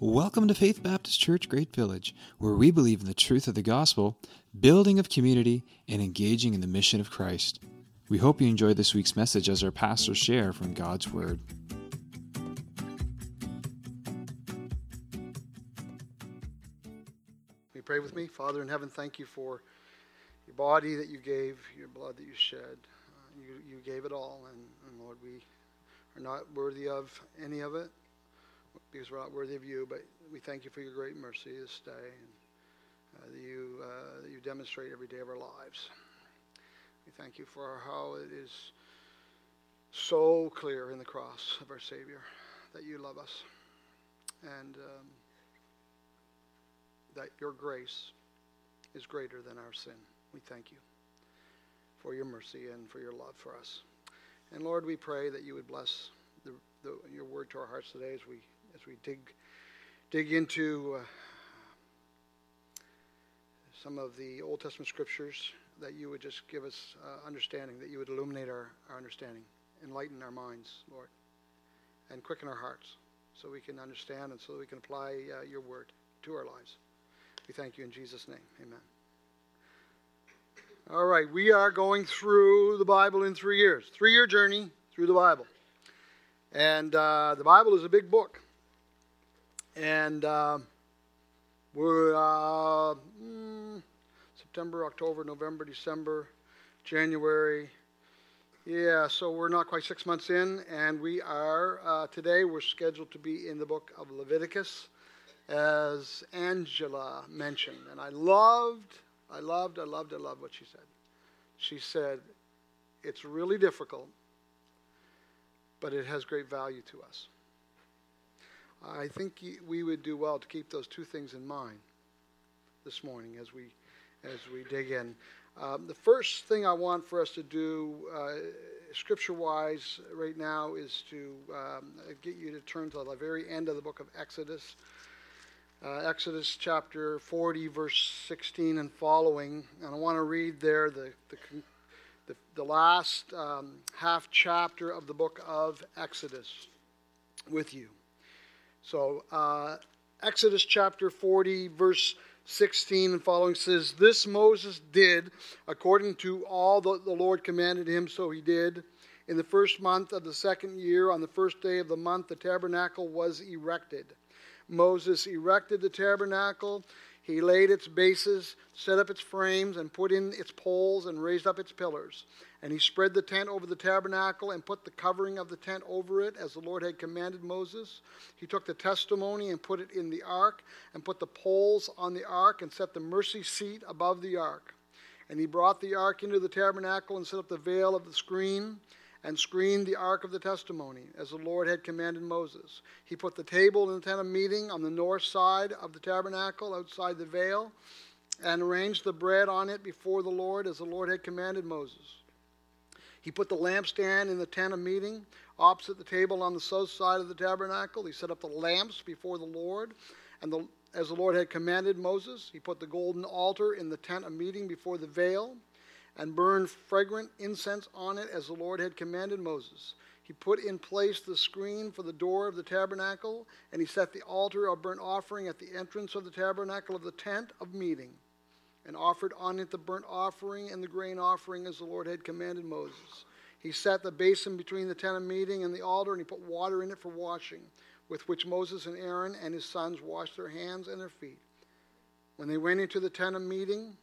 Welcome to Faith Baptist Church Great Village, where we believe in the truth of the gospel, building of community, and engaging in the mission of Christ. We hope you enjoy this week's message as our pastors share from God's Word. You pray with me? Father in heaven, thank you for your body that you gave, your blood that you shed. Uh, you, you gave it all, and, and Lord, we are not worthy of any of it because we're not worthy of you, but we thank you for your great mercy this day and uh, that, you, uh, that you demonstrate every day of our lives. We thank you for how it is so clear in the cross of our Savior that you love us and um, that your grace is greater than our sin. We thank you for your mercy and for your love for us. And Lord, we pray that you would bless the, the, your word to our hearts today as we as we dig dig into uh, some of the Old Testament scriptures, that you would just give us uh, understanding, that you would illuminate our, our understanding, enlighten our minds, Lord, and quicken our hearts so we can understand and so we can apply uh, your word to our lives. We thank you in Jesus' name. Amen. All right, we are going through the Bible in three years, three year journey through the Bible. And uh, the Bible is a big book and uh, we're uh, mm, September, October, November, December, January. Yeah, so we're not quite six months in, and we are uh, today. We're scheduled to be in the book of Leviticus, as Angela mentioned, and I loved, I loved, I loved, I loved what she said. She said, "It's really difficult, but it has great value to us." I think we would do well to keep those two things in mind this morning as we as we dig in. Um, the first thing I want for us to do, uh, scripture-wise, right now, is to um, get you to turn to the very end of the book of Exodus. Uh, Exodus chapter 40, verse 16 and following. And I want to read there the, the, the, the last um, half chapter of the book of Exodus with you. So, uh, Exodus chapter 40, verse 16 and following says, This Moses did according to all that the Lord commanded him, so he did. In the first month of the second year, on the first day of the month, the tabernacle was erected. Moses erected the tabernacle. He laid its bases, set up its frames, and put in its poles and raised up its pillars. And he spread the tent over the tabernacle and put the covering of the tent over it, as the Lord had commanded Moses. He took the testimony and put it in the ark, and put the poles on the ark, and set the mercy seat above the ark. And he brought the ark into the tabernacle and set up the veil of the screen and screened the ark of the testimony, as the Lord had commanded Moses. He put the table in the tent of meeting on the north side of the tabernacle, outside the veil, and arranged the bread on it before the Lord, as the Lord had commanded Moses. He put the lampstand in the tent of meeting opposite the table on the south side of the tabernacle. He set up the lamps before the Lord, and the, as the Lord had commanded Moses, he put the golden altar in the tent of meeting before the veil and burned fragrant incense on it as the Lord had commanded Moses. He put in place the screen for the door of the tabernacle, and he set the altar of burnt offering at the entrance of the tabernacle of the tent of meeting and offered on it the burnt offering and the grain offering as the Lord had commanded Moses. He set the basin between the tent of meeting and the altar, and he put water in it for washing, with which Moses and Aaron and his sons washed their hands and their feet. When they went into the tent of meeting,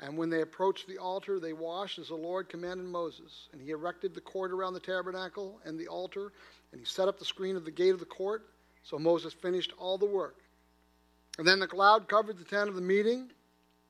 and when they approached the altar, they washed as the Lord commanded Moses. And he erected the court around the tabernacle and the altar, and he set up the screen of the gate of the court. So Moses finished all the work. And then the cloud covered the tent of the meeting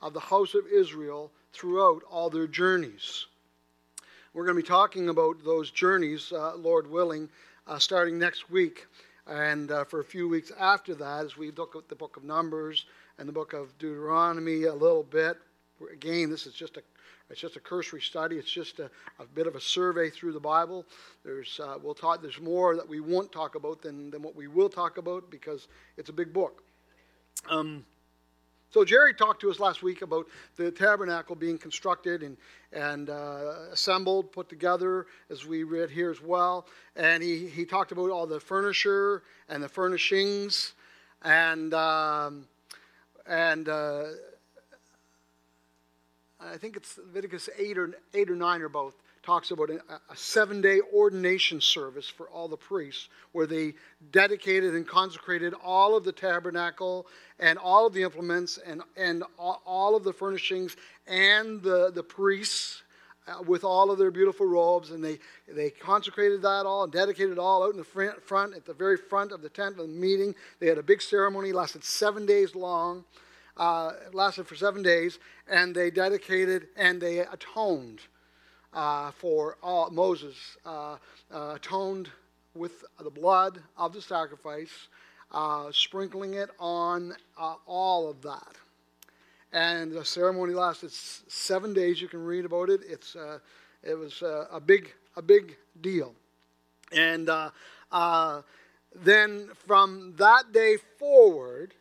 of the house of Israel throughout all their journeys. We're going to be talking about those journeys, uh, Lord willing, uh, starting next week. And uh, for a few weeks after that, as we look at the book of Numbers and the book of Deuteronomy a little bit, again, this is just a it's just a cursory study. It's just a, a bit of a survey through the Bible. There's uh, we'll talk. There's more that we won't talk about than, than what we will talk about because it's a big book. Um, so Jerry talked to us last week about the tabernacle being constructed and, and uh, assembled, put together, as we read here as well. And he, he talked about all the furniture and the furnishings. And, um, and uh, I think it's Leviticus 8 or, 8 or 9 or both talks about a, seven day ordination service for all the priests, where they dedicated and consecrated all of the tabernacle and all of the implements and, and all of the furnishings and the, the priests uh, with all of their beautiful robes. And they, they consecrated that all and dedicated it all out in the front, front, at the very front of the tent of the meeting. They had a big ceremony, lasted seven days long. Uh, it lasted for seven days, and they dedicated and they atoned uh, for all, Moses uh, uh, atoned with the blood of the sacrifice, uh, sprinkling it on uh, all of that. And the ceremony lasted seven days. You can read about it. It's it was a big a big deal. And then from that day forward,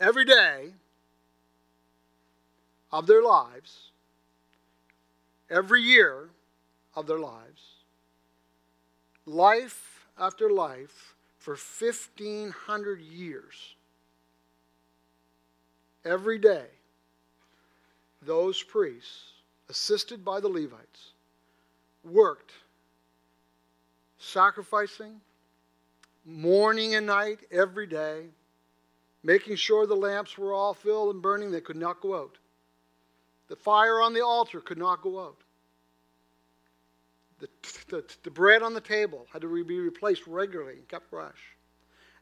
every day of their lives, every year of their lives, life after life, for 1,500 years. Every day, those priests, assisted by the Levites, worked sacrificing morning and night every day, making sure the lamps were all filled and burning, they could not go out. The fire on the altar could not go out. The, the, the bread on the table had to be replaced regularly and kept fresh.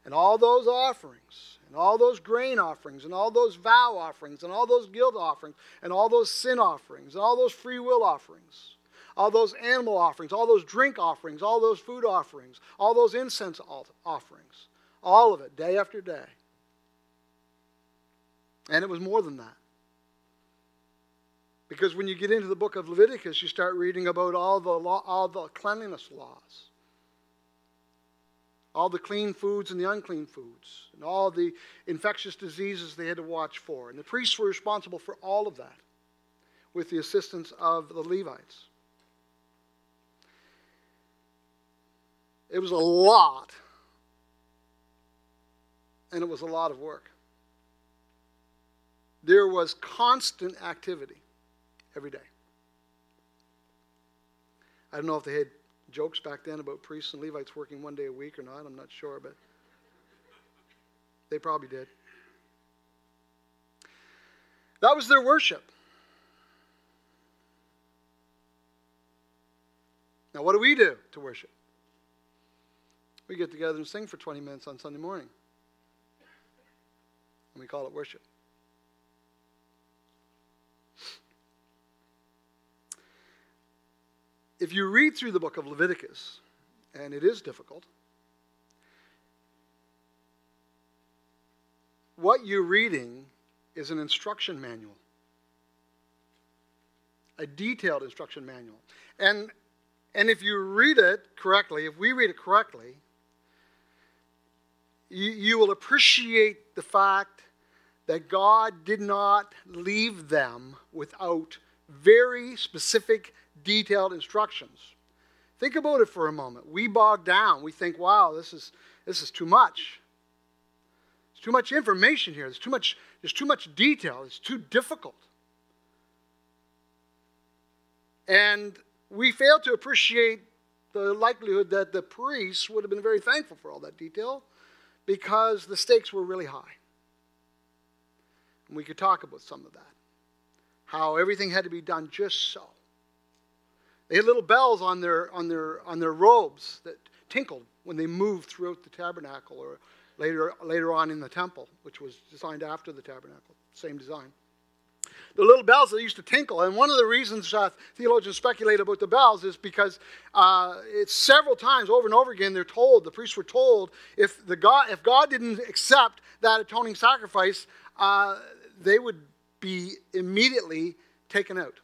And all those offerings, and all those grain offerings, and all those vow offerings, and all those guilt offerings, and all those sin offerings, and all those free will offerings, all those animal offerings, all those drink offerings, all those food offerings, all those incense offerings, all of it, day after day. And it was more than that. Because when you get into the book of Leviticus, you start reading about all the, law, all the cleanliness laws, all the clean foods and the unclean foods, and all the infectious diseases they had to watch for. And the priests were responsible for all of that with the assistance of the Levites. It was a lot, and it was a lot of work. There was constant activity every day. I don't know if they had jokes back then about priests and Levites working one day a week or not. I'm not sure, but they probably did. That was their worship. Now, what do we do to worship? We get together and sing for 20 minutes on Sunday morning. And we call it worship. If you read through the book of Leviticus, and it is difficult, what you're reading is an instruction manual, a detailed instruction manual. And, and if you read it correctly, if we read it correctly, you, you will appreciate the fact that God did not leave them without very specific detailed instructions. Think about it for a moment. We bog down. We think, wow, this is, this is too much. There's too much information here. There's too much, there's too much detail. It's too difficult. And we fail to appreciate the likelihood that the priests would have been very thankful for all that detail because the stakes were really high. And we could talk about some of that. How everything had to be done just so. They had little bells on their, on their, on their robes that tinkled when they moved throughout the tabernacle or later, later on in the temple, which was designed after the tabernacle. Same design. the little bells that used to tinkle. And one of the reasons uh, theologians speculate about the bells is because uh, it's several times over and over again they're told, the priests were told, if, the God, if God didn't accept that atoning sacrifice, uh, they would be immediately taken out.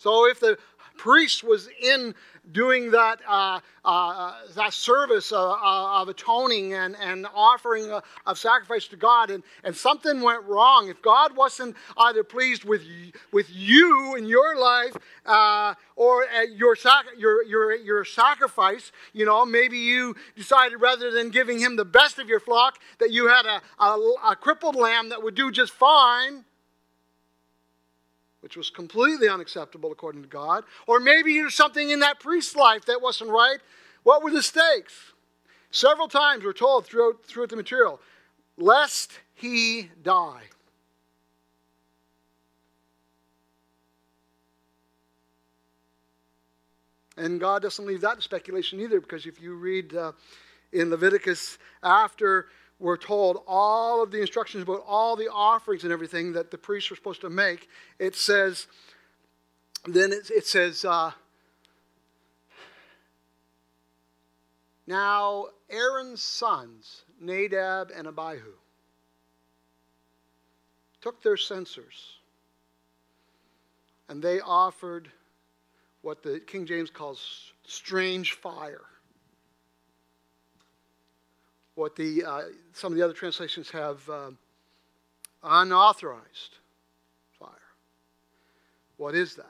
So if the priest was in doing that, uh, uh, that service of, of, atoning and, and offering a, of sacrifice to God, and, and something went wrong, if God wasn't either pleased with, with you in your life uh, or your, sac- your, your, your sacrifice, you know, maybe you decided rather than giving him the best of your flock, that you had a, a, a crippled lamb that would do just fine which was completely unacceptable according to God. Or maybe there's something in that priest's life that wasn't right. What were the stakes? Several times we're told throughout, throughout the material, lest he die. And God doesn't leave that to speculation either, because if you read uh, in Leviticus after we're told all of the instructions about all the offerings and everything that the priests were supposed to make. It says, then it, it says, uh, now Aaron's sons, Nadab and Abihu, took their censers and they offered what the King James calls strange fire what the, uh, some of the other translations have uh, unauthorized fire. What is that?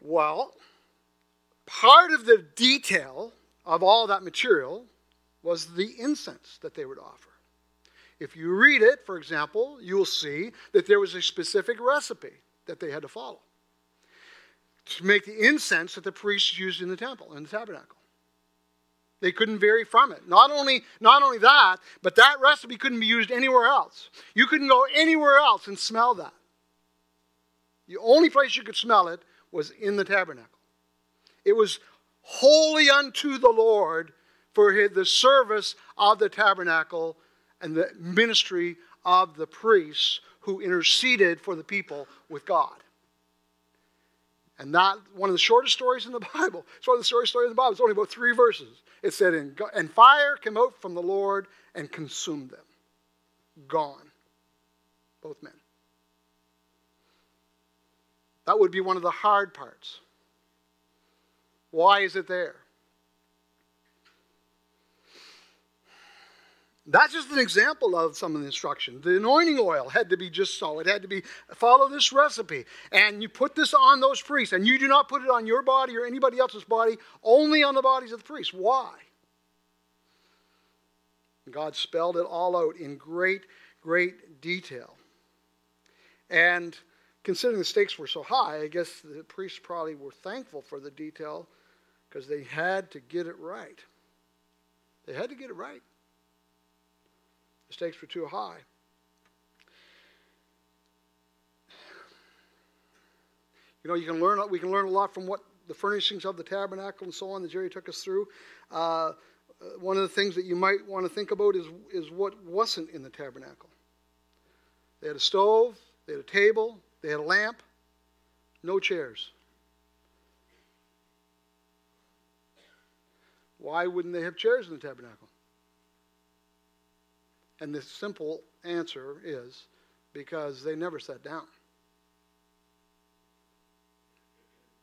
Well, part of the detail of all that material was the incense that they would offer. If you read it, for example, you will see that there was a specific recipe that they had to follow to make the incense that the priests used in the temple, in the tabernacle. They couldn't vary from it. Not only, not only that, but that recipe couldn't be used anywhere else. You couldn't go anywhere else and smell that. The only place you could smell it was in the tabernacle. It was holy unto the Lord for the service of the tabernacle and the ministry of the priests who interceded for the people with God. And that one of the shortest stories in the Bible. It's one of the shortest stories in the Bible. It's only about three verses. It said, and fire came out from the Lord and consumed them. Gone. Both men. That would be one of the hard parts. Why is it there? That's just an example of some of the instruction. The anointing oil had to be just so. It had to be follow this recipe. And you put this on those priests, and you do not put it on your body or anybody else's body, only on the bodies of the priests. Why? God spelled it all out in great, great detail. And considering the stakes were so high, I guess the priests probably were thankful for the detail because they had to get it right. They had to get it right. Stakes were too high. You know, you can learn. We can learn a lot from what the furnishings of the tabernacle and so on that Jerry took us through. Uh, one of the things that you might want to think about is, is what wasn't in the tabernacle. They had a stove, they had a table, they had a lamp, no chairs. Why wouldn't they have chairs in the tabernacle? And the simple answer is because they never sat down.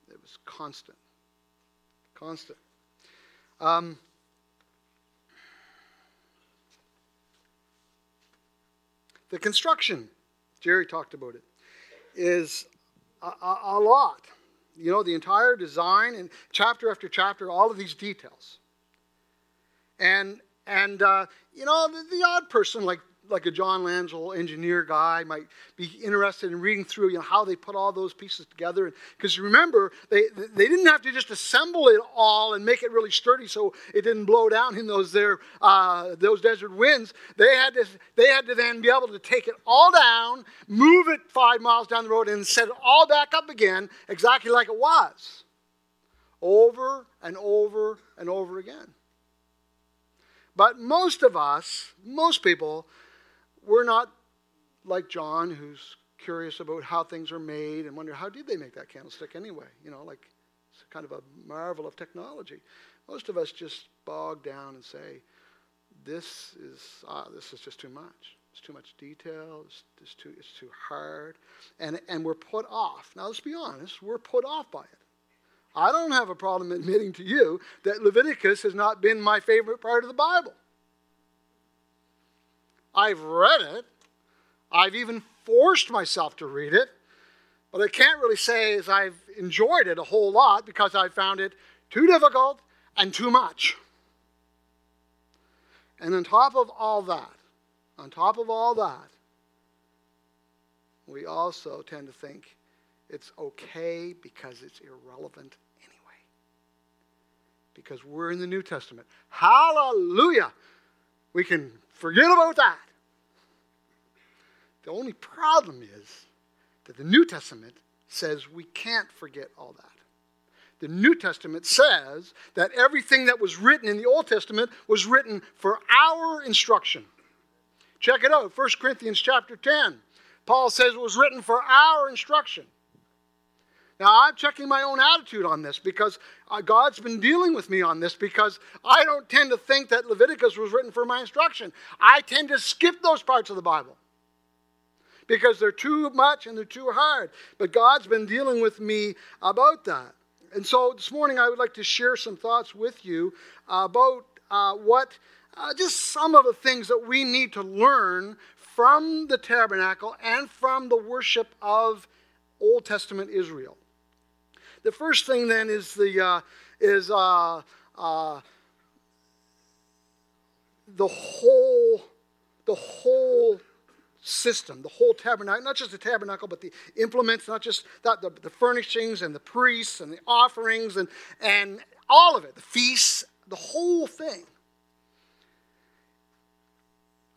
It was constant. Constant. Um, the construction, Jerry talked about it, is a, a, a lot. You know, the entire design and chapter after chapter, all of these details. And and, uh, you know, the, the, odd person like, like a John Lansel engineer guy might be interested in reading through you know, how they put all those pieces together. Because remember, they, they didn't have to just assemble it all and make it really sturdy so it didn't blow down in those, there, uh, those desert winds. They had, to, they had to then be able to take it all down, move it five miles down the road, and set it all back up again exactly like it was. Over and over and over again. But most of us, most people, we're not like John, who's curious about how things are made and wonder how did they make that candlestick anyway? You know, like it's kind of a marvel of technology. Most of us just bog down and say, "This is ah, this is just too much. It's too much detail. It's, it's too it's too hard," and and we're put off. Now let's be honest, we're put off by it. I don't have a problem admitting to you that Leviticus has not been my favorite part of the Bible. I've read it. I've even forced myself to read it. But I can't really say as I've enjoyed it a whole lot because I found it too difficult and too much. And on top of all that, on top of all that, we also tend to think it's okay because it's irrelevant anyway. Because we're in the New Testament. Hallelujah! We can forget about that. The only problem is that the New Testament says we can't forget all that. The New Testament says that everything that was written in the Old Testament was written for our instruction. Check it out, 1 Corinthians chapter 10. Paul says it was written for our instruction. Now, I'm checking my own attitude on this because uh, God's been dealing with me on this because I don't tend to think that Leviticus was written for my instruction. I tend to skip those parts of the Bible because they're too much and they're too hard. But God's been dealing with me about that. And so this morning I would like to share some thoughts with you about uh, what, uh, just some of the things that we need to learn from the tabernacle and from the worship of Old Testament Israel. The first thing then is the uh, is uh, uh, the whole the whole system, the whole tabernacle, not just the tabernacle, but the implements, not just that, the, the furnishings and the priests and the offerings and, and all of it, the feasts, the whole thing.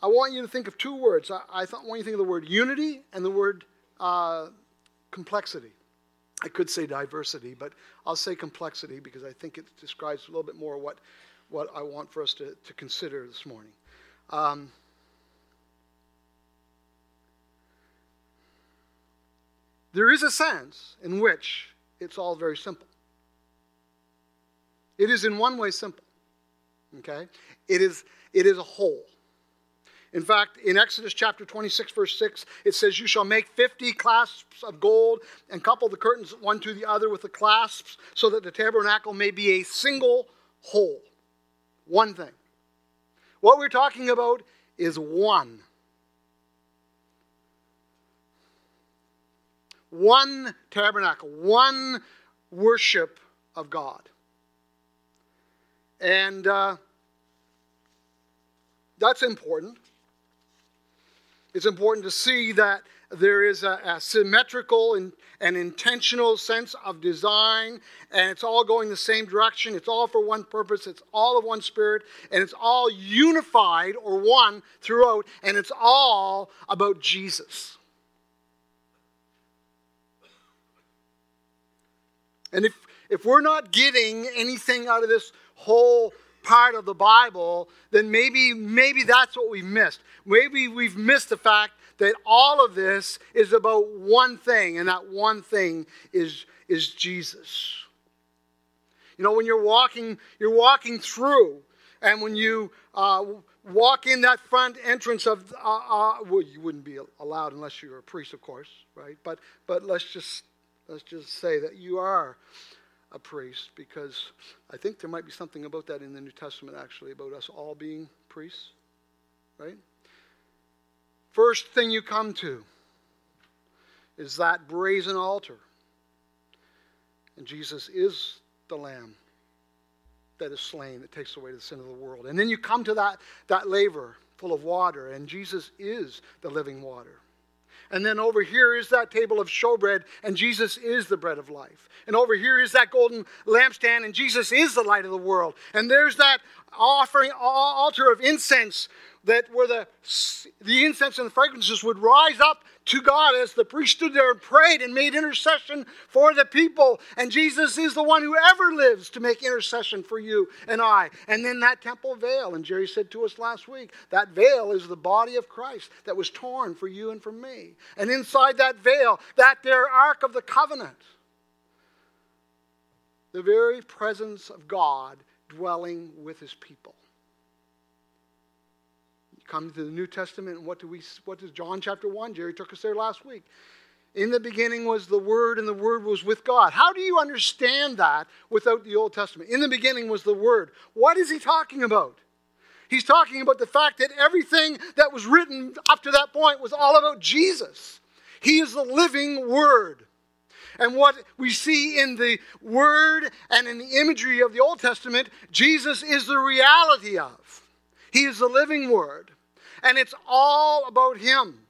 I want you to think of two words. I, I want you to think of the word unity and the word uh, complexity. I could say diversity, but I'll say complexity because I think it describes a little bit more what, what I want for us to, to consider this morning. Um, there is a sense in which it's all very simple. It is in one way simple. Okay? It is, it is a whole. In fact, in Exodus chapter 26, verse 6, it says, You shall make 50 clasps of gold and couple the curtains one to the other with the clasps so that the tabernacle may be a single whole. One thing. What we're talking about is one. One tabernacle, one worship of God. And uh, that's important it's important to see that there is a, a symmetrical and, and intentional sense of design, and it's all going the same direction. It's all for one purpose. It's all of one spirit, and it's all unified or one throughout, and it's all about Jesus. And if, if we're not getting anything out of this whole part of the Bible, then maybe maybe that's what we missed. Maybe we've missed the fact that all of this is about one thing, and that one thing is, is Jesus. You know, when you're walking, you're walking through, and when you uh, walk in that front entrance of, uh, uh, well, you wouldn't be allowed unless you're a priest, of course, right? But but let's just let's just say that you are a priest because I think there might be something about that in the New Testament actually about us all being priests, right? First thing you come to is that brazen altar. And Jesus is the lamb that is slain that takes away the sin of the world. And then you come to that, that laver full of water, and Jesus is the living water. And then over here is that table of showbread, and Jesus is the bread of life. And over here is that golden lampstand, and Jesus is the light of the world. And there's that offering altar of incense that where the, the incense and the fragrances would rise up to God as the priest stood there and prayed and made intercession for the people. And Jesus is the one who ever lives to make intercession for you and I. And then that temple veil, and Jerry said to us last week, that veil is the body of Christ that was torn for you and for me. And inside that veil, that there ark of the covenant, the very presence of God dwelling with his people come to the New Testament, and what do we what does John chapter 1? Jerry took us there last week. In the beginning was the Word, and the Word was with God. How do you understand that without the Old Testament? In the beginning was the Word. What is he talking about? He's talking about the fact that everything that was written up to that point was all about Jesus. He is the living Word. And what we see in the Word and in the imagery of the Old Testament, Jesus is the reality of. He is the living Word and it's all about Him.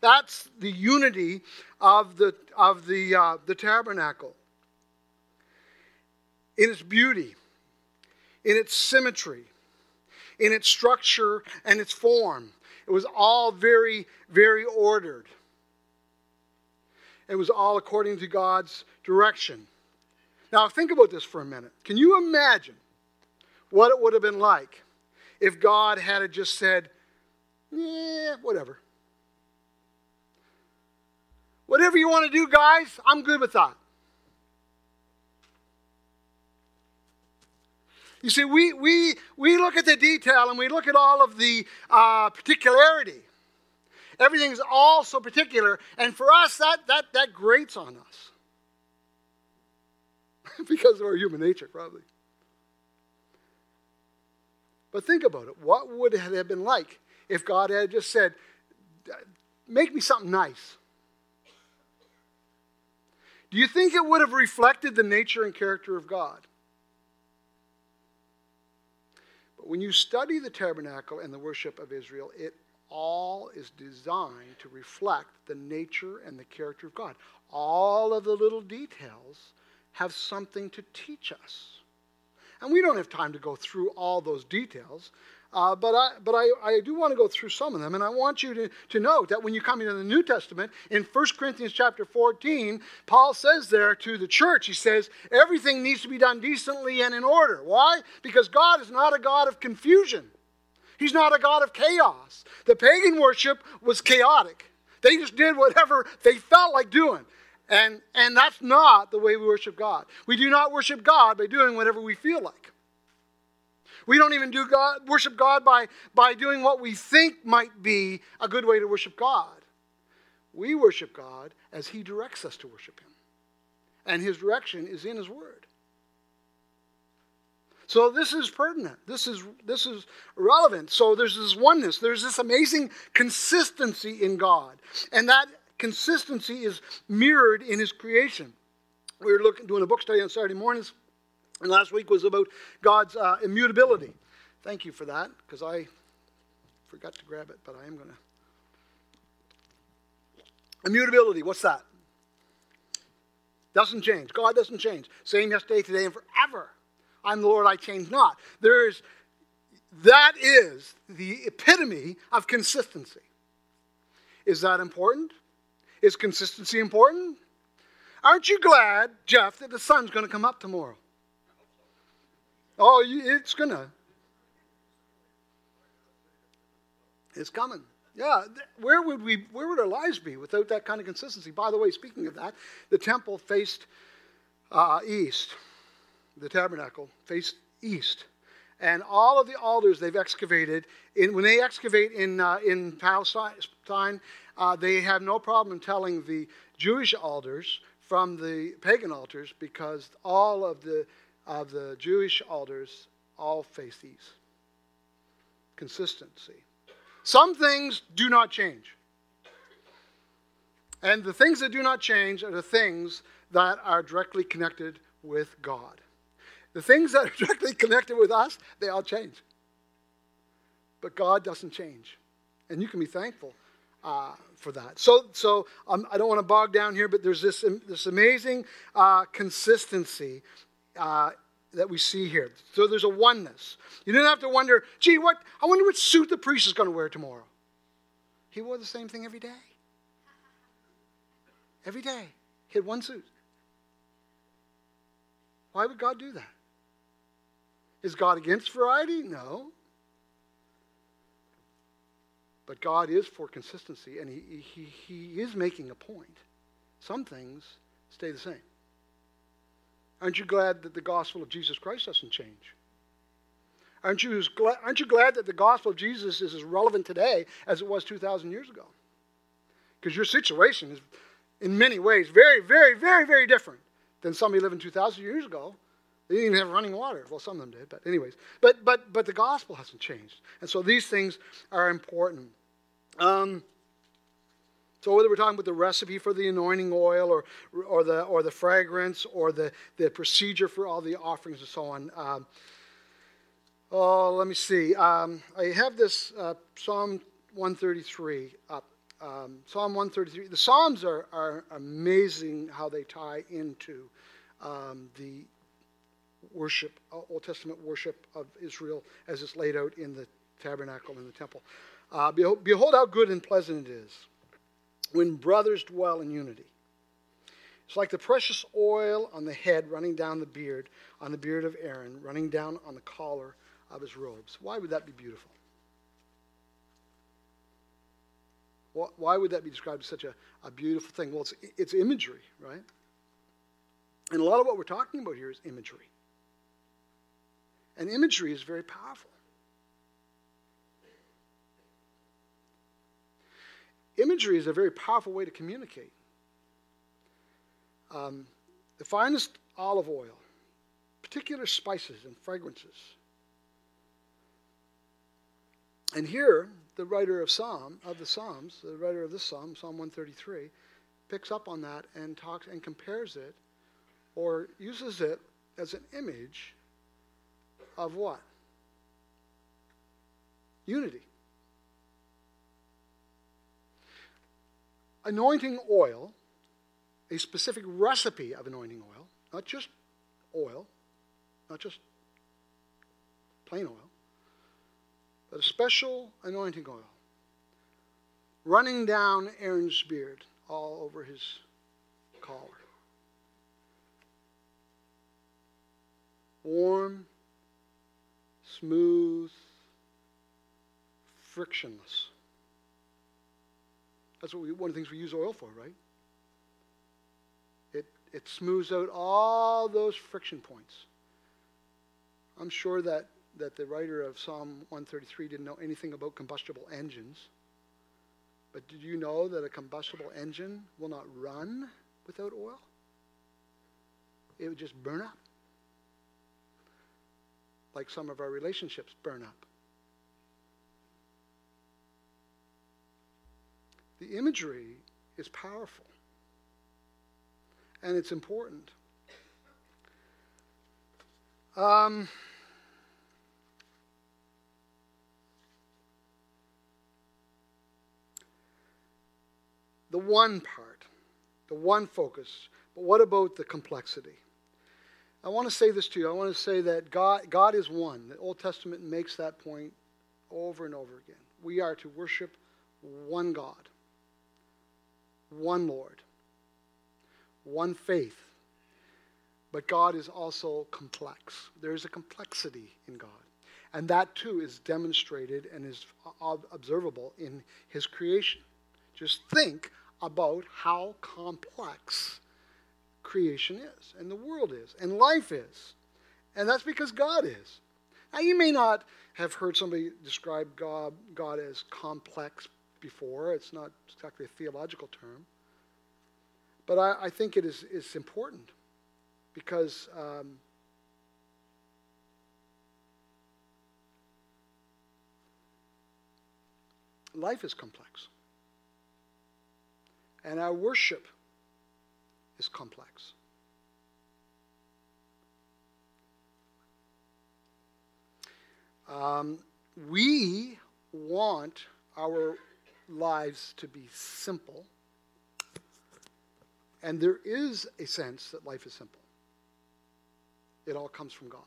That's the unity of the, of the, uh, the tabernacle. In its beauty, in its symmetry, in its structure and its form. It was all very, very ordered. It was all according to God's direction. Now, think about this for a minute. Can you imagine what it would have been like if God had just said, yeah, whatever. Whatever you want to do, guys, I'm good with that. You see, we, we, we look at the detail and we look at all of the uh, particularity. Everything's all so particular, and for us, that, that, that grates on us. because of our human nature, probably. But think about it. What would it have been like if God had just said, Make me something nice? Do you think it would have reflected the nature and character of God? But when you study the tabernacle and the worship of Israel, it all is designed to reflect the nature and the character of God. All of the little details have something to teach us. And we don't have time to go through all those details, uh, but I, but I, I do want to go through some of them, and I want you to, to note that when you come into the New Testament, in 1 Corinthians chapter 14, Paul says there to the church, he says, everything needs to be done decently and in order. Why? Because God is not a God of confusion. He's not a God of chaos. The pagan worship was chaotic. They just did whatever they felt like doing. And, and that's not the way we worship God. We do not worship God by doing whatever we feel like. We don't even do God, worship God by, by doing what we think might be a good way to worship God. We worship God as He directs us to worship Him. And His direction is in His Word. So this is pertinent. This is this is relevant. So there's this oneness. There's this amazing consistency in God. And that consistency is mirrored in his creation. We were looking doing a book study on Saturday mornings and last week was about God's uh, immutability. Thank you for that, because I forgot to grab it, but I am going to. Immutability, what's that? Doesn't change. God doesn't change. Same yesterday, today, and forever. I'm the Lord, I change not. There is, that is the epitome of consistency. Is that important? Is consistency important? Aren't you glad, Jeff, that the sun's going to come up tomorrow? Oh, it's gonna. It's coming. Yeah, where would we? Where would our lives be without that kind of consistency? By the way, speaking of that, the temple faced uh, east. The tabernacle faced east, and all of the altars they've excavated. In, when they excavate in uh, in Palestine, uh, they have no problem telling the Jewish altars from the pagan altars because all of the of the Jewish altars all face east. Consistency. Some things do not change. And the things that do not change are the things that are directly connected with God. The things that are directly connected with us, they all change. But God doesn't change. And you can be thankful uh, for that. So, so um, I don't want to bog down here, but there's this, this amazing uh, consistency uh, that we see here. So there's a oneness. You didn't have to wonder, gee, what? I wonder what suit the priest is going to wear tomorrow. He wore the same thing every day. Every day. He had one suit. Why would God do that? Is God against variety? No. But God is for consistency, and he, he, he is making a point. Some things stay the same. Aren't you glad that the gospel of Jesus Christ doesn't change? Aren't you, glad, aren't you glad that the gospel of Jesus is as relevant today as it was 2,000 years ago? Because your situation is, in many ways, very, very, very, very different than somebody living 2,000 years ago. They didn't even have running water. Well, some of them did, but anyways. But but but the gospel hasn't changed, and so these things are important. Um, so whether we're talking about the recipe for the anointing oil, or or the or the fragrance, or the the procedure for all the offerings and so on. Um, oh, let me see. Um, I have this uh, Psalm 133 up. Um, Psalm 133. The Psalms are, are amazing how they tie into um, the worship, uh, Old Testament worship of Israel as it's laid out in the tabernacle and the temple. Uh, behold, behold how good and pleasant it is when brothers dwell in unity. It's like the precious oil on the head running down the beard, on the beard of Aaron, running down on the collar of his robes. Why would that be beautiful? Why would that be described as such a, a beautiful thing? Well, it's, it's imagery, right? And a lot of what we're talking about here is imagery. And imagery is very powerful. Imagery is a very powerful way to communicate. Um, the finest olive oil, particular spices and fragrances. And here, the writer of Psalm of the Psalms, the writer of this Psalm, Psalm 133, picks up on that and talks and compares it or uses it as an image of what? Unity. Anointing oil, a specific recipe of anointing oil, not just oil, not just plain oil, but a special anointing oil running down Aaron's beard all over his collar. Warm, smooth, frictionless. That's what we, one of the things we use oil for, right? It, it smooths out all those friction points. I'm sure that, that the writer of Psalm 133 didn't know anything about combustible engines. But did you know that a combustible engine will not run without oil? It would just burn up like some of our relationships burn up. The imagery is powerful and it's important. Um, the one part, the one focus, but what about the complexity? I want to say this to you. I want to say that God, God is one. The Old Testament makes that point over and over again. We are to worship one God, one Lord, one faith. But God is also complex. There is a complexity in God. And that too is demonstrated and is observable in his creation. Just think about how complex creation is, and the world is, and life is. And that's because God is. Now, you may not have heard somebody describe God, God as complex before. It's not exactly a theological term. But I, I think it is important because um, life is complex. And our worship is complex. Um, we want our lives to be simple, and there is a sense that life is simple. It all comes from God.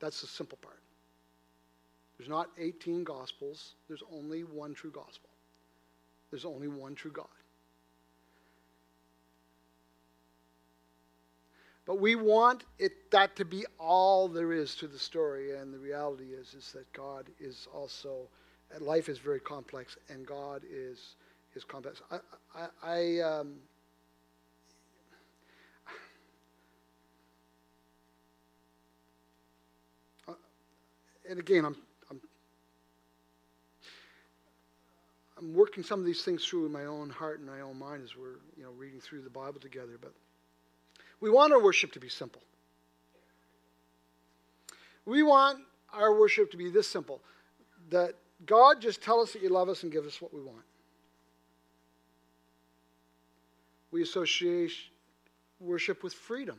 That's the simple part. There's not 18 gospels, there's only one true gospel. There's only one true God. But we want it that to be all there is to the story, and the reality is is that God is also life is very complex, and God is is complex. I, I, I um, and again, I'm, I'm I'm working some of these things through in my own heart and my own mind as we're you know reading through the Bible together, but. We want our worship to be simple. We want our worship to be this simple that God just tell us that you love us and give us what we want. We associate worship with freedom.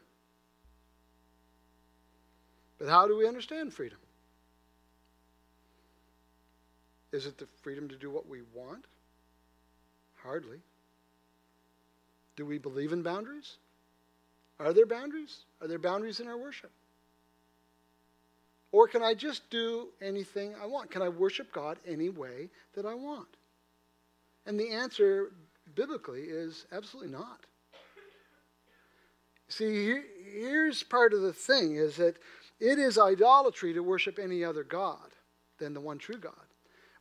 But how do we understand freedom? Is it the freedom to do what we want? Hardly. Do we believe in boundaries? Are there boundaries? Are there boundaries in our worship? Or can I just do anything I want? Can I worship God any way that I want? And the answer biblically is absolutely not. See, here's part of the thing is that it is idolatry to worship any other God than the one true God.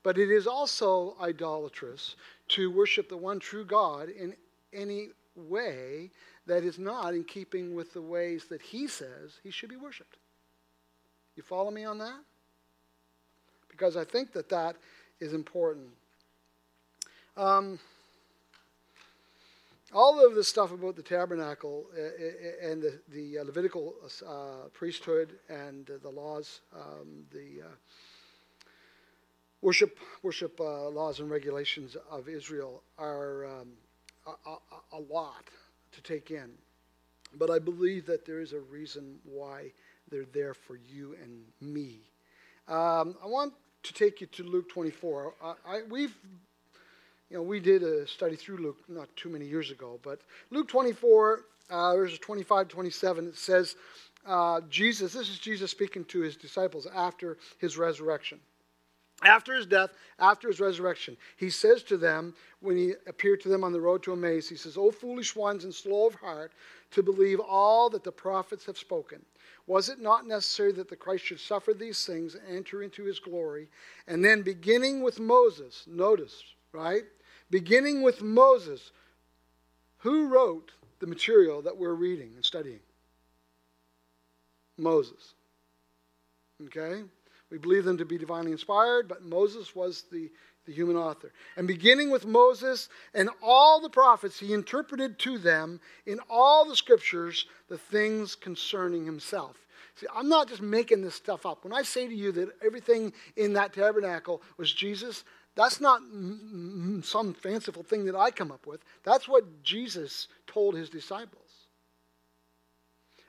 But it is also idolatrous to worship the one true God in any way that is not in keeping with the ways that he says he should be worshiped. You follow me on that? Because I think that that is important. Um, all of the stuff about the tabernacle uh, uh, and the, the uh, Levitical uh, priesthood and the laws, um, the uh, worship worship uh, laws and regulations of Israel are um, a, a, a lot to take in. But I believe that there is a reason why they're there for you and me. Um, I want to take you to Luke 24. I, I, we've, you know, we did a study through Luke not too many years ago, but Luke 24, uh, verses 25 27, it says, uh, Jesus, this is Jesus speaking to his disciples after his resurrection. After his death, after his resurrection, he says to them, when he appeared to them on the road to Emmaus, he says, O foolish ones and slow of heart to believe all that the prophets have spoken. Was it not necessary that the Christ should suffer these things and enter into his glory? And then, beginning with Moses, notice, right? Beginning with Moses, who wrote the material that we're reading and studying? Moses. Okay? We believe them to be divinely inspired, but Moses was the, the human author. And beginning with Moses and all the prophets, he interpreted to them in all the scriptures the things concerning himself. See, I'm not just making this stuff up. When I say to you that everything in that tabernacle was Jesus, that's not some fanciful thing that I come up with. That's what Jesus told his disciples.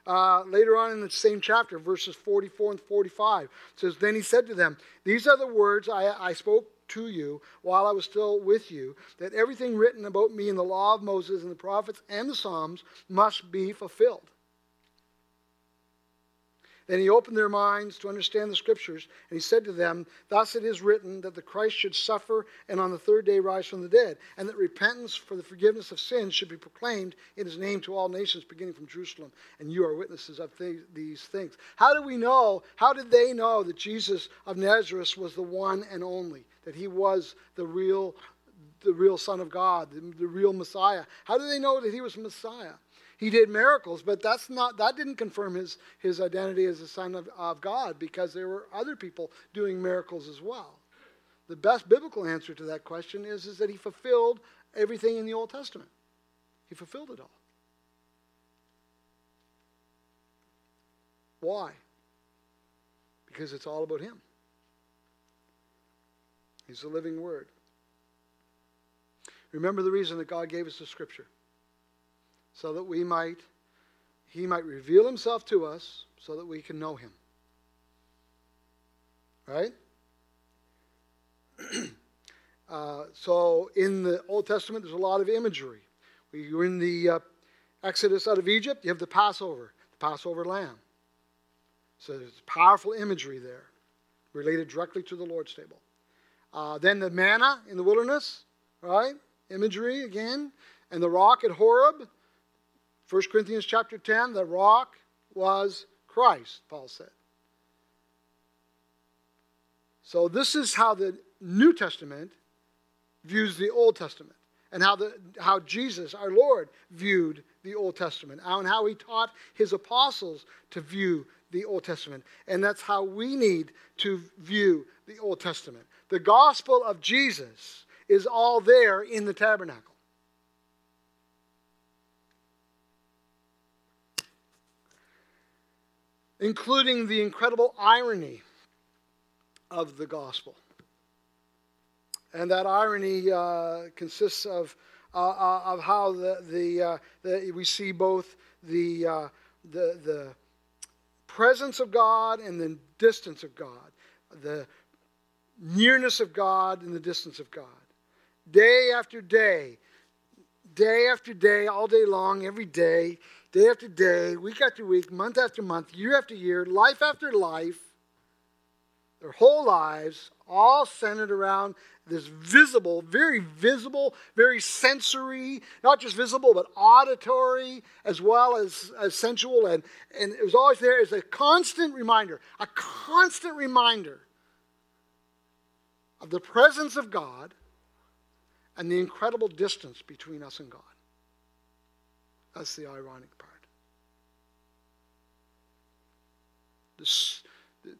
Uh, later on in the same chapter, verses 44 and 45, says, Then he said to them, These are the words I, I spoke to you while I was still with you, that everything written about me in the law of Moses and the prophets and the Psalms must be fulfilled. Then he opened their minds to understand the scriptures, and he said to them, Thus it is written that the Christ should suffer and on the third day rise from the dead, and that repentance for the forgiveness of sins should be proclaimed in his name to all nations, beginning from Jerusalem. And you are witnesses of th- these things. How do we know? How did they know that Jesus of Nazareth was the one and only, that he was the real, the real Son of God, the, the real Messiah? How do they know that he was Messiah? He did miracles, but that's not that didn't confirm his, his identity as the Son of, of God because there were other people doing miracles as well. The best biblical answer to that question is, is that he fulfilled everything in the Old Testament. He fulfilled it all. Why? Because it's all about him. He's the living word. Remember the reason that God gave us the scripture so that we might, he might reveal himself to us so that we can know him. Right? uh, so in the Old Testament, there's a lot of imagery. You're in the uh, Exodus out of Egypt, you have the Passover. The Passover lamb. So there's powerful imagery there related directly to the Lord's table. Uh, then the manna in the wilderness, right? Imagery again. And the rock at Horeb, 1 Corinthians chapter 10, the rock was Christ, Paul said. So this is how the New Testament views the Old Testament and how, the, how Jesus, our Lord, viewed the Old Testament and how he taught his apostles to view the Old Testament. And that's how we need to view the Old Testament. The gospel of Jesus is all there in the tabernacle. Including the incredible irony of the gospel. And that irony uh, consists of, uh, uh, of how the, the, uh, the, we see both the, uh, the, the presence of God and the distance of God, the nearness of God and the distance of God. Day after day, day after day, all day long, every day, day after day, week after week, month after month, year after year, life after life, their whole lives, all centered around this visible, very visible, very sensory, not just visible, but auditory as well as, as sensual. And, and it was always there as a constant reminder, a constant reminder of the presence of God and the incredible distance between us and God. That's the ironic part. This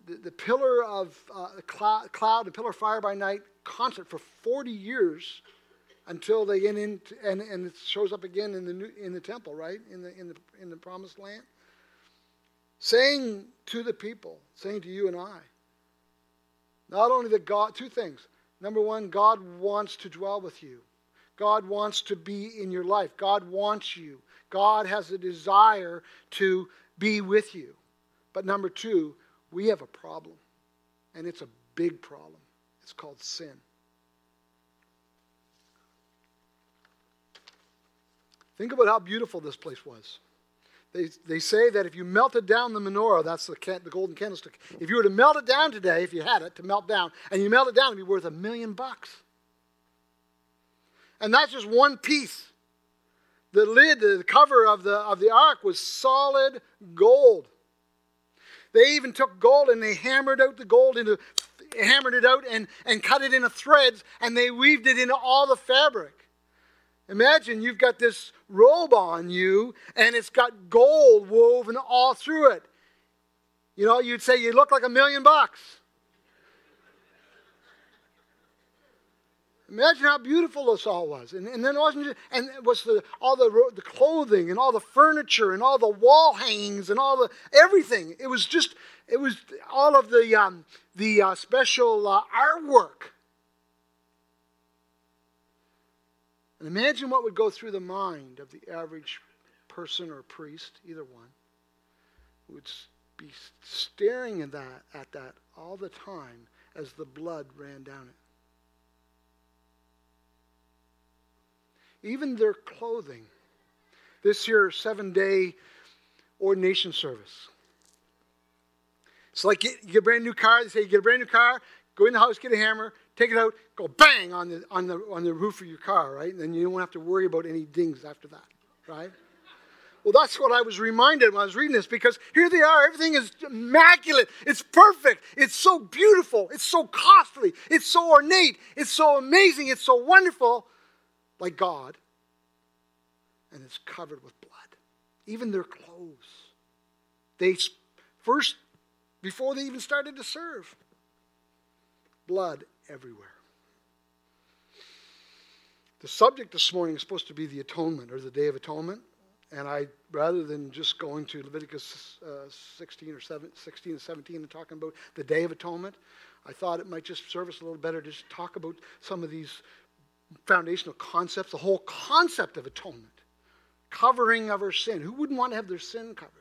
the, the, pillar of uh, cloud, cloud, the pillar of fire by night, constant for 40 years until they get in, and, and it shows up again in the, new, in the temple, right? In the, in, the, in the promised land. Saying to the people, saying to you and I, not only that God, two things. Number one, God wants to dwell with you. God wants to be in your life. God wants you. God has a desire to be with you. But number two, we have a problem, and it's a big problem. It's called sin. Think about how beautiful this place was. They, they say that if you melted down the menorah, that's the, the golden candlestick, if you were to melt it down today, if you had it to melt down, and you melt it down, it'd be worth a million bucks. And that's just one piece. The lid, the cover of the, of the ark was solid gold. They even took gold and they hammered out the gold into hammered it out and, and cut it into threads and they weaved it into all the fabric. Imagine you've got this robe on you and it's got gold woven all through it. You know, you'd say you look like a million bucks. Imagine how beautiful this all was. And, and then it wasn't just, and it was the, all the, the clothing and all the furniture and all the wall hangings and all the everything. It was just, it was all of the, um, the uh, special uh, artwork. And imagine what would go through the mind of the average person or priest, either one, who would be staring at that, at that all the time as the blood ran down it. Even their clothing. This year, seven day ordination service. It's like you get a brand new car. They say you get a brand new car, go in the house, get a hammer, take it out, go bang on the on the on the roof of your car, right? And then you don't have to worry about any dings after that, right? Well, that's what I was reminded when I was reading this because here they are. Everything is immaculate. It's perfect. It's so beautiful. It's so costly. It's so ornate. It's so amazing. It's so wonderful like God, and it's covered with blood. Even their clothes. They first, before they even started to serve, blood everywhere. The subject this morning is supposed to be the atonement or the Day of Atonement. And I, rather than just going to Leviticus uh, 16 or 7, 16 and 17 and talking about the Day of Atonement, I thought it might just serve us a little better to just talk about some of these foundational concepts, the whole concept of atonement, covering of our sin. Who wouldn't want to have their sin covered?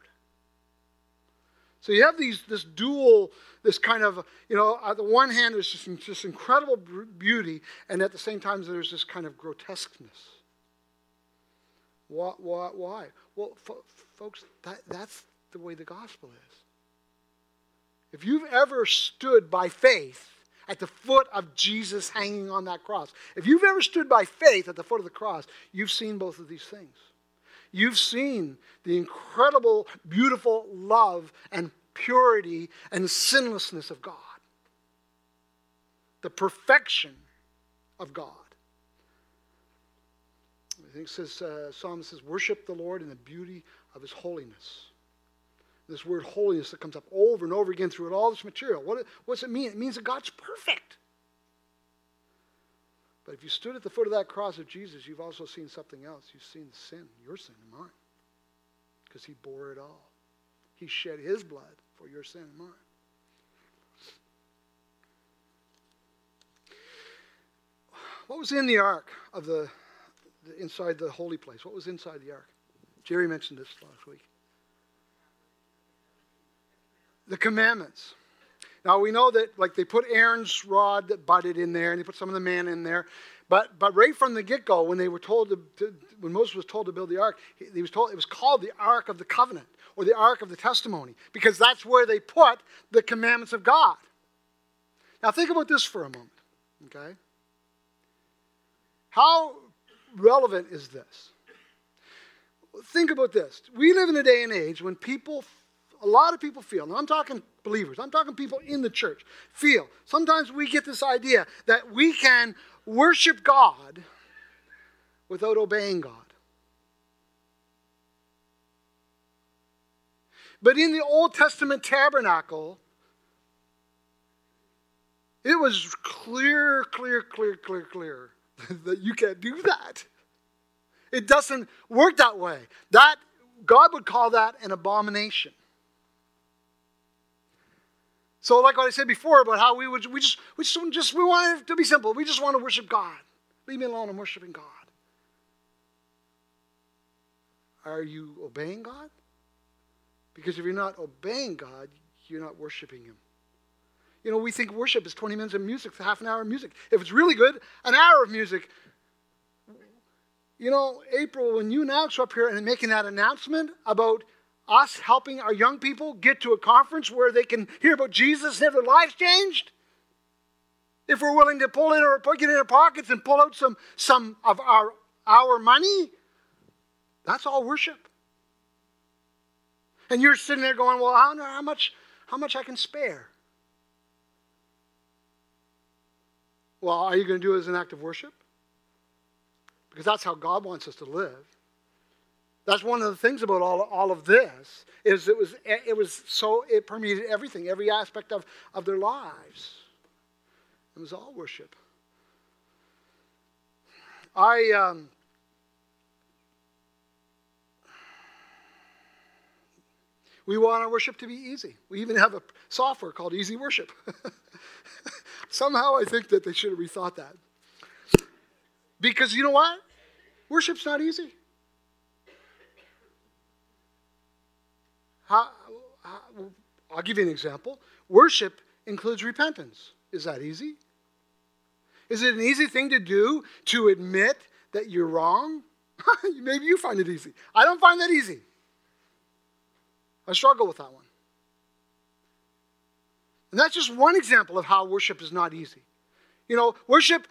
So you have these this dual, this kind of, you know, on the one hand, there's just this incredible beauty, and at the same time, there's this kind of grotesqueness. Why? why, why? Well, fo- folks, that, that's the way the gospel is. If you've ever stood by faith at the foot of Jesus hanging on that cross, if you've ever stood by faith at the foot of the cross, you've seen both of these things. You've seen the incredible, beautiful love and purity and sinlessness of God, the perfection of God. I think it says, uh, Psalm says, worship the Lord in the beauty of his holiness. This word holiness that comes up over and over again through all this material. What, what does it mean? It means that God's perfect. But if you stood at the foot of that cross of Jesus, you've also seen something else. You've seen the sin, your sin and mine. Because he bore it all. He shed his blood for your sin and mine. What was in the ark of the, the inside the holy place? What was inside the ark? Jerry mentioned this last week. The commandments. Now we know that like they put Aaron's rod that budded in there, and they put some of the man in there. But but right from the get go, when they were told to, to, when Moses was told to build the ark, he, he was told it was called the Ark of the Covenant or the Ark of the Testimony because that's where they put the commandments of God. Now think about this for a moment, okay? How relevant is this? Think about this. We live in a day and age when people a lot of people feel, and I'm talking believers, I'm talking people in the church, feel. Sometimes we get this idea that we can worship God without obeying God. But in the Old Testament tabernacle, it was clear, clear, clear, clear, clear that you can't do that. It doesn't work that way. That God would call that an abomination. So, like what I said before about how we would, we just, we just, just we want it to be simple. We just want to worship God. Leave me alone. I'm worshiping God. Are you obeying God? Because if you're not obeying God, you're not worshiping Him. You know, we think worship is 20 minutes of music, half an hour of music. If it's really good, an hour of music. You know, April, when you were up here and making that announcement about us helping our young people get to a conference where they can hear about Jesus and have their lives changed? If we're willing to pull in put it in our pockets and pull out some, some of our, our money, that's all worship. And you're sitting there going, Well, I don't know how much how much I can spare. Well, are you going to do it as an act of worship? Because that's how God wants us to live. That's one of the things about all, all of this is it was it was so it permeated everything, every aspect of, of their lives. It was all worship. I um, we want our worship to be easy. We even have a software called Easy Worship. Somehow I think that they should have rethought that. Because you know what? Worship's not easy. How, how, I'll give you an example. Worship includes repentance. Is that easy? Is it an easy thing to do to admit that you're wrong? Maybe you find it easy. I don't find that easy. I struggle with that one. And that's just one example of how worship is not easy. You know, worship,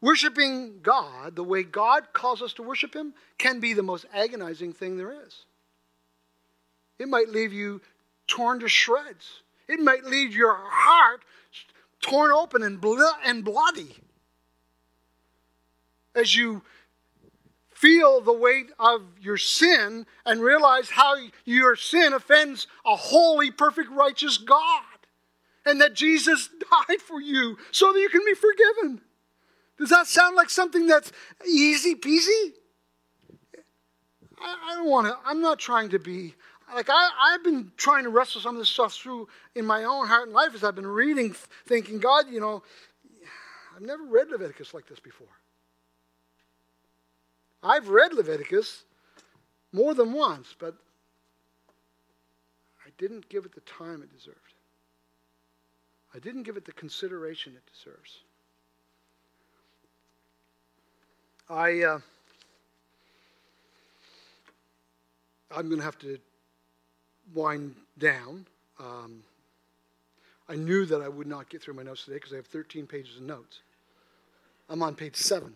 worshiping God, the way God calls us to worship Him, can be the most agonizing thing there is. It might leave you torn to shreds. It might leave your heart torn open and, and bloody as you feel the weight of your sin and realize how your sin offends a holy, perfect, righteous God. And that Jesus died for you so that you can be forgiven. Does that sound like something that's easy peasy? I, I don't want to, I'm not trying to be like I, I've been trying to wrestle some of this stuff through in my own heart and life as I've been reading, thinking, God, you know, I've never read Leviticus like this before. I've read Leviticus more than once, but I didn't give it the time it deserved. I didn't give it the consideration it deserves. I, uh, I'm going to have to wind down. Um, I knew that I would not get through my notes today because I have 13 pages of notes. I'm on page seven.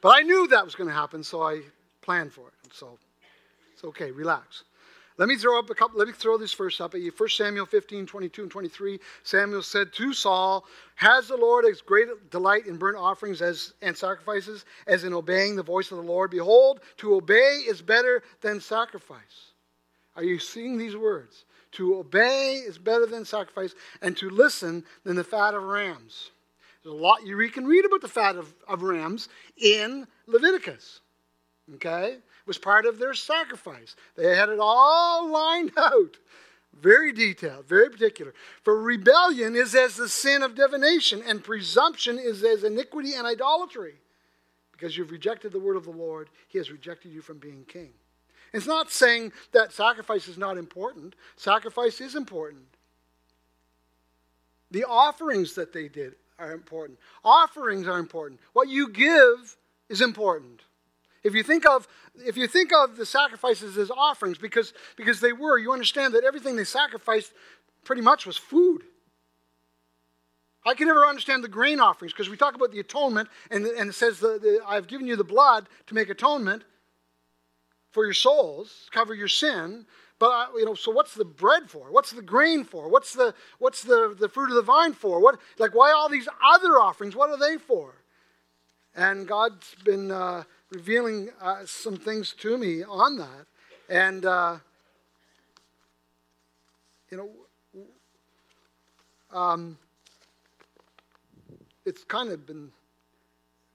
But I knew that was going to happen, so I planned for it. So it's okay, relax. Let me throw up a couple, let me throw this verse up at you. 1 Samuel 15, 22 and 23. Samuel said to Saul, Has the Lord as great delight in burnt offerings as and sacrifices as in obeying the voice of the Lord? Behold, to obey is better than sacrifice. Are you seeing these words? To obey is better than sacrifice, and to listen than the fat of rams. There's a lot you can read about the fat of, of rams in Leviticus. Okay? It was part of their sacrifice. They had it all lined out. Very detailed, very particular. For rebellion is as the sin of divination, and presumption is as iniquity and idolatry. Because you've rejected the word of the Lord, he has rejected you from being king. It's not saying that sacrifice is not important. Sacrifice is important. The offerings that they did are important. Offerings are important. What you give is important. If you think of if you think of the sacrifices as offerings, because, because they were, you understand that everything they sacrificed pretty much was food. I can never understand the grain offerings because we talk about the atonement and, and it says, the, the, I've given you the blood to make atonement for your souls, cover your sin. But you know, so what's the bread for? What's the grain for? What's the what's the, the fruit of the vine for? What like why all these other offerings? What are they for? And God's been uh, revealing uh, some things to me on that, and uh, you know, um, it's kind of been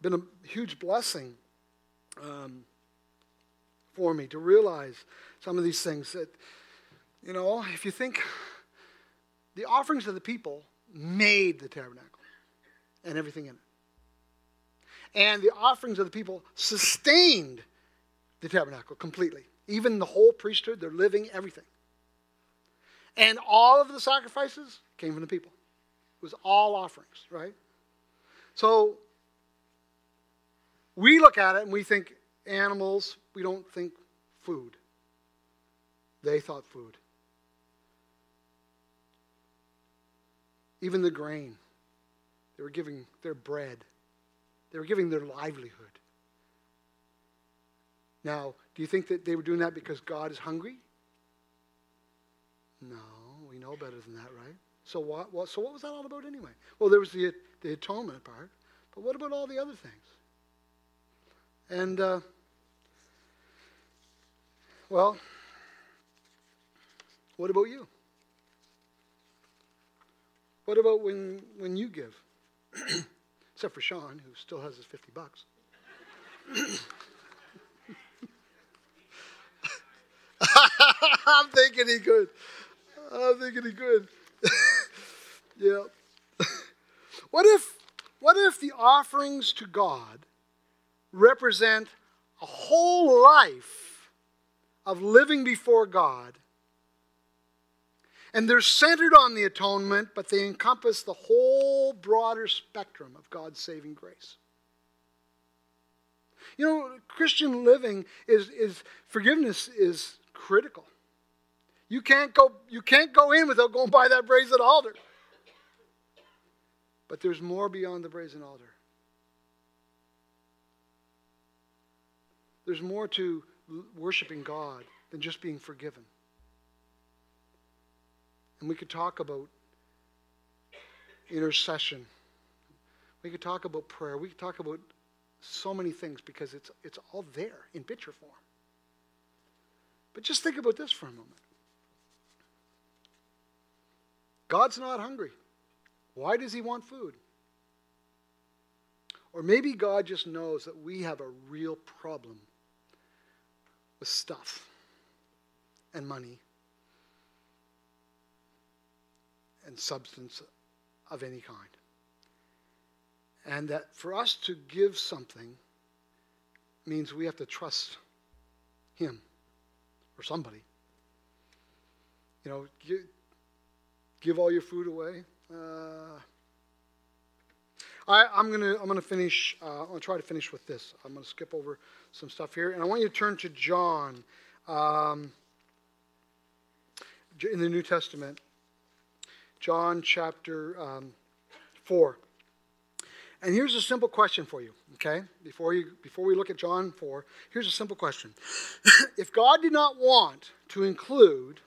been a huge blessing. Um, for me to realize some of these things that, you know, if you think the offerings of the people made the tabernacle and everything in it. And the offerings of the people sustained the tabernacle completely. Even the whole priesthood, their living, everything. And all of the sacrifices came from the people. It was all offerings, right? So we look at it and we think animals, we don't think food. They thought food. Even the grain, they were giving their bread, they were giving their livelihood. Now, do you think that they were doing that because God is hungry? No, we know better than that, right? So what, what, so what was that all about anyway? Well, there was the, the atonement part, but what about all the other things? And uh, well, what about you? What about when, when you give? Except for Sean, who still has his 50 bucks. I'm thinking he could. I'm thinking he could. yeah. what if what if the offerings to God represent a whole life of living before God. And they're centered on the atonement, but they encompass the whole broader spectrum of God's saving grace. You know, Christian living is, is forgiveness is critical. You can't go you can't go in without going by that brazen altar. But there's more beyond the brazen altar. There's more to worshiping God than just being forgiven. And we could talk about intercession. We could talk about prayer. We could talk about so many things because it's, it's all there in picture form. But just think about this for a moment God's not hungry. Why does he want food? Or maybe God just knows that we have a real problem with stuff and money and substance of any kind. And that for us to give something means we have to trust Him or somebody. You know, give, give all your food away. Uh, I, am gonna I'm gonna finish. Uh, I'm gonna try to finish with this. I'm gonna skip over some stuff here, and I want you to turn to John. Um, in the New Testament, John chapter um, 4. And here's a simple question for you, okay? Before, you, before we look at John 4, here's a simple question. if God did not want to include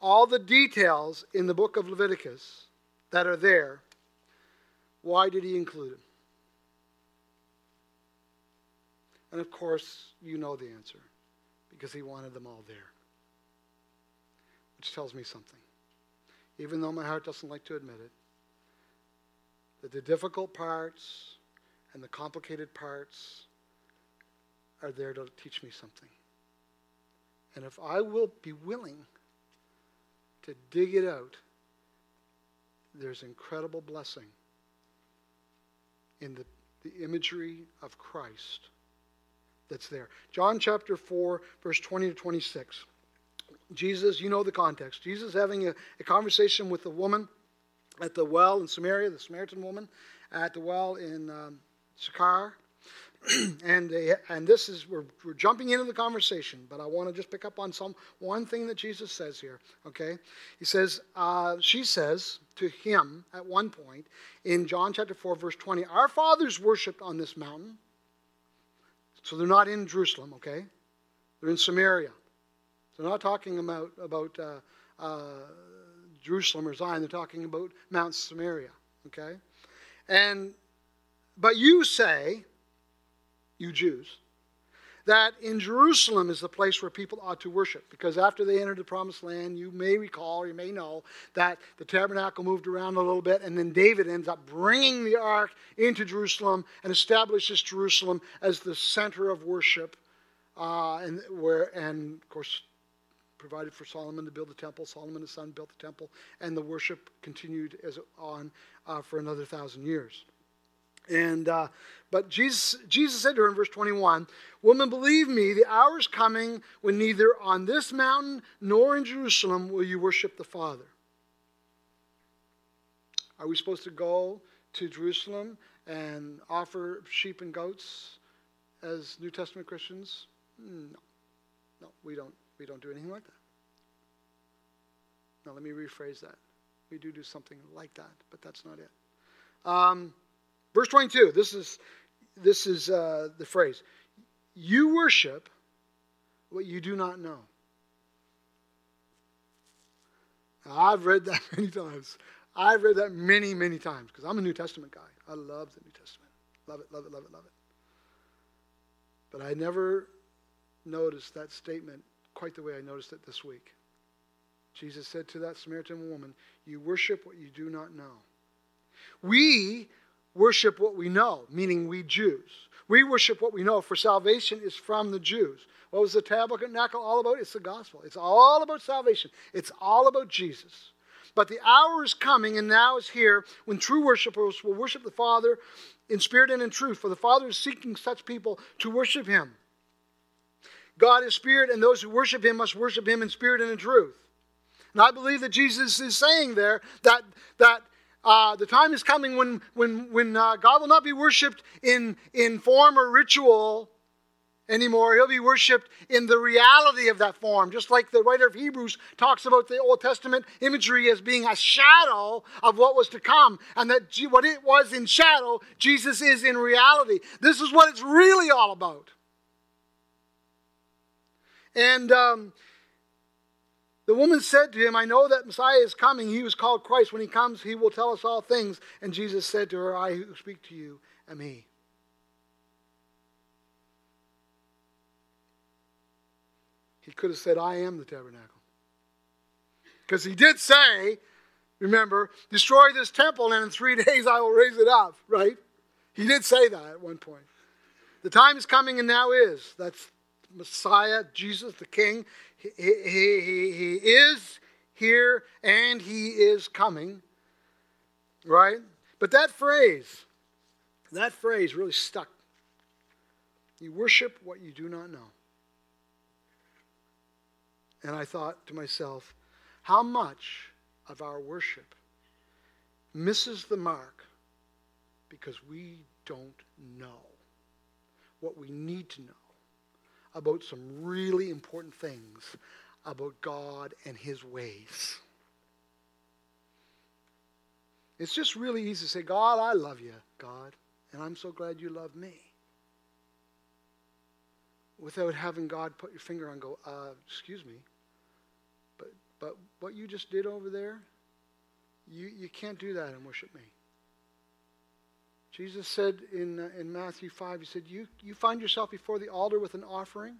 all the details in the book of Leviticus that are there, why did he include them? And of course, you know the answer because he wanted them all there. Which tells me something. Even though my heart doesn't like to admit it, that the difficult parts and the complicated parts are there to teach me something. And if I will be willing to dig it out, there's incredible blessing in the, the imagery of Christ that's there. John chapter 4, verse 20 to 26. Jesus, you know the context. Jesus having a, a conversation with the woman at the well in Samaria, the Samaritan woman at the well in um, Sychar. and they, and this is we're, we're jumping into the conversation, but I want to just pick up on some one thing that Jesus says here. Okay, he says uh, she says to him at one point in John chapter four verse twenty, "Our fathers worshipped on this mountain." So they're not in Jerusalem. Okay, they're in Samaria. They're not talking about about uh, uh, Jerusalem or Zion. They're talking about Mount Samaria. Okay, and but you say you Jews, that in Jerusalem is the place where people ought to worship. Because after they entered the promised land, you may recall you may know that the tabernacle moved around a little bit, and then David ends up bringing the ark into Jerusalem and establishes Jerusalem as the center of worship. Uh, and where, and of course, provided for Solomon to build the temple. Solomon, his son, built the temple, and the worship continued as on uh, for another thousand years. And uh, but Jesus, Jesus said to her in verse 21, Woman, believe me, the hour is coming when neither on this mountain nor in Jerusalem will you worship the Father. Are we supposed to go to Jerusalem and offer sheep and goats as New Testament Christians? No. No, we don't we don't do anything like that. Now let me rephrase that. We do do something like that, but that's not it. Um, Verse 22, this is, this is uh, the phrase You worship what you do not know. Now, I've read that many times. I've read that many, many times because I'm a New Testament guy. I love the New Testament. Love it, love it, love it, love it. But I never noticed that statement quite the way I noticed it this week. Jesus said to that Samaritan woman, You worship what you do not know. We worship what we know, meaning we Jews. We worship what we know, for salvation is from the Jews. What was the tabernacle all about? It's the gospel. It's all about salvation, it's all about Jesus. But the hour is coming, and now is here, when true worshipers will worship the Father in spirit and in truth, for the Father is seeking such people to worship Him. God is spirit, and those who worship Him must worship Him in spirit and in truth. And I believe that Jesus is saying there that, that uh, the time is coming when, when, when uh, God will not be worshiped in, in form or ritual anymore. He'll be worshiped in the reality of that form. Just like the writer of Hebrews talks about the Old Testament imagery as being a shadow of what was to come, and that what it was in shadow, Jesus is in reality. This is what it's really all about. And um, the woman said to him, I know that Messiah is coming. He was called Christ. When he comes, he will tell us all things. And Jesus said to her, I who speak to you am he. He could have said, I am the tabernacle. Because he did say, remember, destroy this temple and in three days I will raise it up, right? He did say that at one point. The time is coming and now is. That's Messiah, Jesus, the King. He, he, he, is here and he is coming. Right? But that phrase, that phrase really stuck. You worship what you do not know. And I thought to myself, how much of our worship misses the mark because we don't know what we need to know about some really important things about God and his ways. It's just really easy to say, God, I love you, God, and I'm so glad you love me. Without having God put your finger on and go, uh, excuse me, but, but what you just did over there, you, you can't do that and worship me. Jesus said in, uh, in Matthew 5, he said, you, you find yourself before the altar with an offering.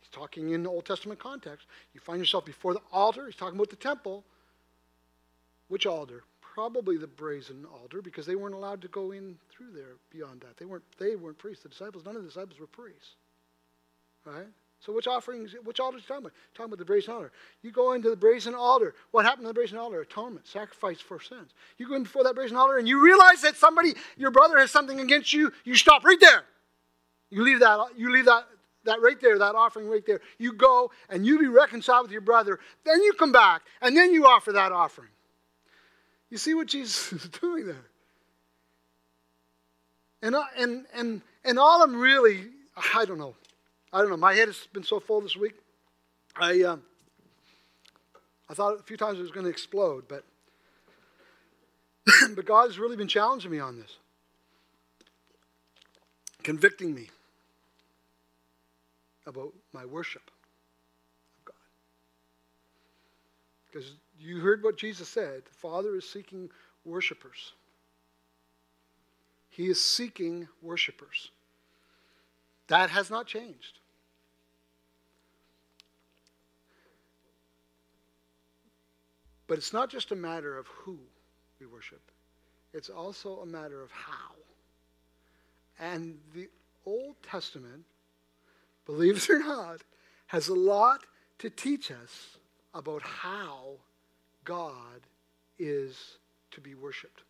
He's talking in the Old Testament context. You find yourself before the altar. He's talking about the temple. Which altar? Probably the brazen altar because they weren't allowed to go in through there beyond that. They weren't, they weren't priests. The disciples, none of the disciples were priests. Right? So which offerings, which altar is talking about? Talking about the brazen altar. You go into the brazen altar. What happened to the brazen altar? Atonement, sacrifice for sins. You go in before that brazen altar and you realize that somebody, your brother has something against you, you stop right there. You leave that, you leave that, that right there, that offering right there. You go and you be reconciled with your brother. Then you come back and then you offer that offering. You see what Jesus is doing there? And, uh, and, and, and all I'm really, I don't know, I don't know. My head has been so full this week. I um, I thought a few times it was going to explode, but but God has really been challenging me on this, convicting me about my worship of God. Because you heard what Jesus said: the Father is seeking worshipers. He is seeking worshipers. That has not changed. But it's not just a matter of who we worship, it's also a matter of how. And the Old Testament, believe it or not, has a lot to teach us about how God is to be worshiped.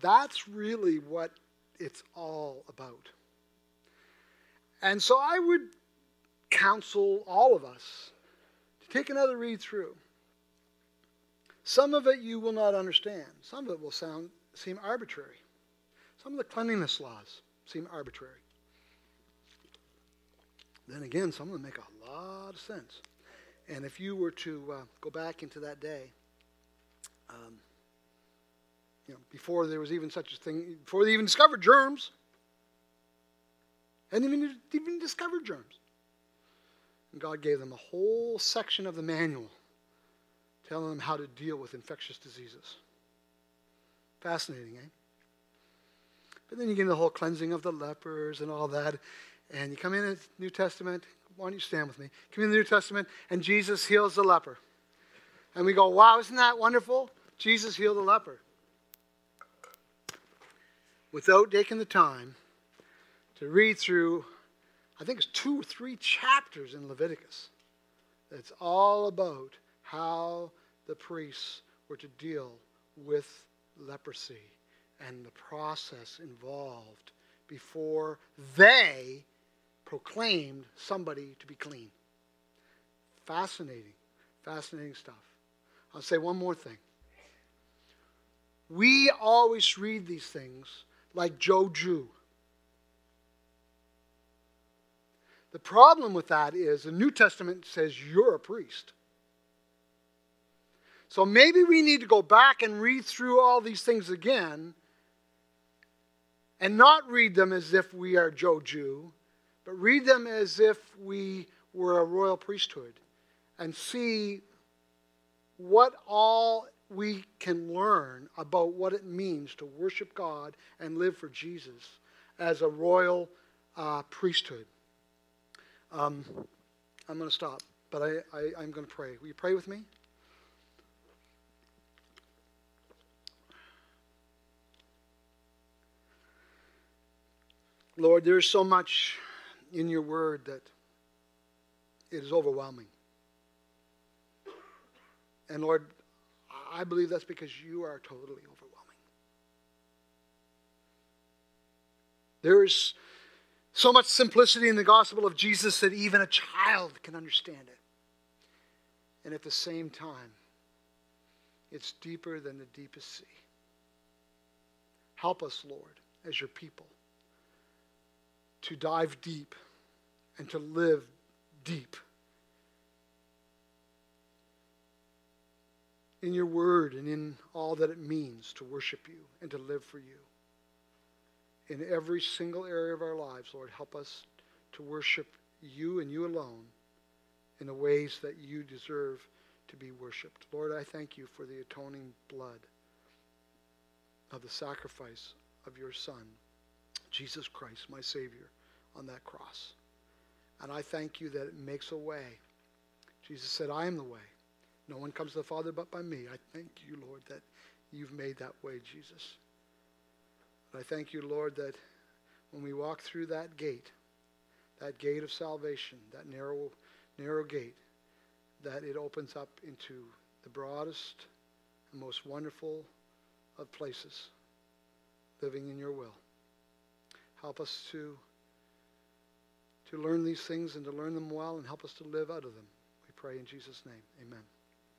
That's really what it's all about. And so I would counsel all of us Take another read through. Some of it you will not understand. Some of it will sound seem arbitrary. Some of the cleanliness laws seem arbitrary. Then again, some of them make a lot of sense. And if you were to uh, go back into that day, um, you know, before there was even such a thing, before they even discovered germs, and even even discovered germs, and God gave them a whole section of the manual telling them how to deal with infectious diseases. Fascinating, eh? But then you get into the whole cleansing of the lepers and all that. And you come in the New Testament. Why don't you stand with me? Come in the New Testament, and Jesus heals the leper. And we go, wow, isn't that wonderful? Jesus healed the leper. Without taking the time to read through I think it's two or three chapters in Leviticus. It's all about how the priests were to deal with leprosy and the process involved before they proclaimed somebody to be clean. Fascinating, fascinating stuff. I'll say one more thing. We always read these things like Joe Jew. The problem with that is the New Testament says you're a priest. So maybe we need to go back and read through all these things again and not read them as if we are Joe Jew, but read them as if we were a royal priesthood and see what all we can learn about what it means to worship God and live for Jesus as a royal uh, priesthood. Um, I'm going to stop, but I, I, I'm going to pray. Will you pray with me? Lord, there's so much in your word that it is overwhelming. And Lord, I believe that's because you are totally overwhelming. There is so much simplicity in the gospel of Jesus that even a child can understand it. And at the same time, it's deeper than the deepest sea. Help us, Lord, as your people, to dive deep and to live deep. In your word and in all that it means to worship you and to live for you. In every single area of our lives, Lord, help us to worship you and you alone in the ways that you deserve to be worshiped. Lord, I thank you for the atoning blood of the sacrifice of your Son, Jesus Christ, my Savior, on that cross. And I thank you that it makes a way. Jesus said, I am the way. No one comes to the Father but by me. I thank you, Lord, that you've made that way, Jesus. I thank you, Lord, that when we walk through that gate, that gate of salvation, that narrow, narrow gate, that it opens up into the broadest and most wonderful of places, living in your will. Help us to, to learn these things and to learn them well and help us to live out of them. We pray in Jesus' name. Amen.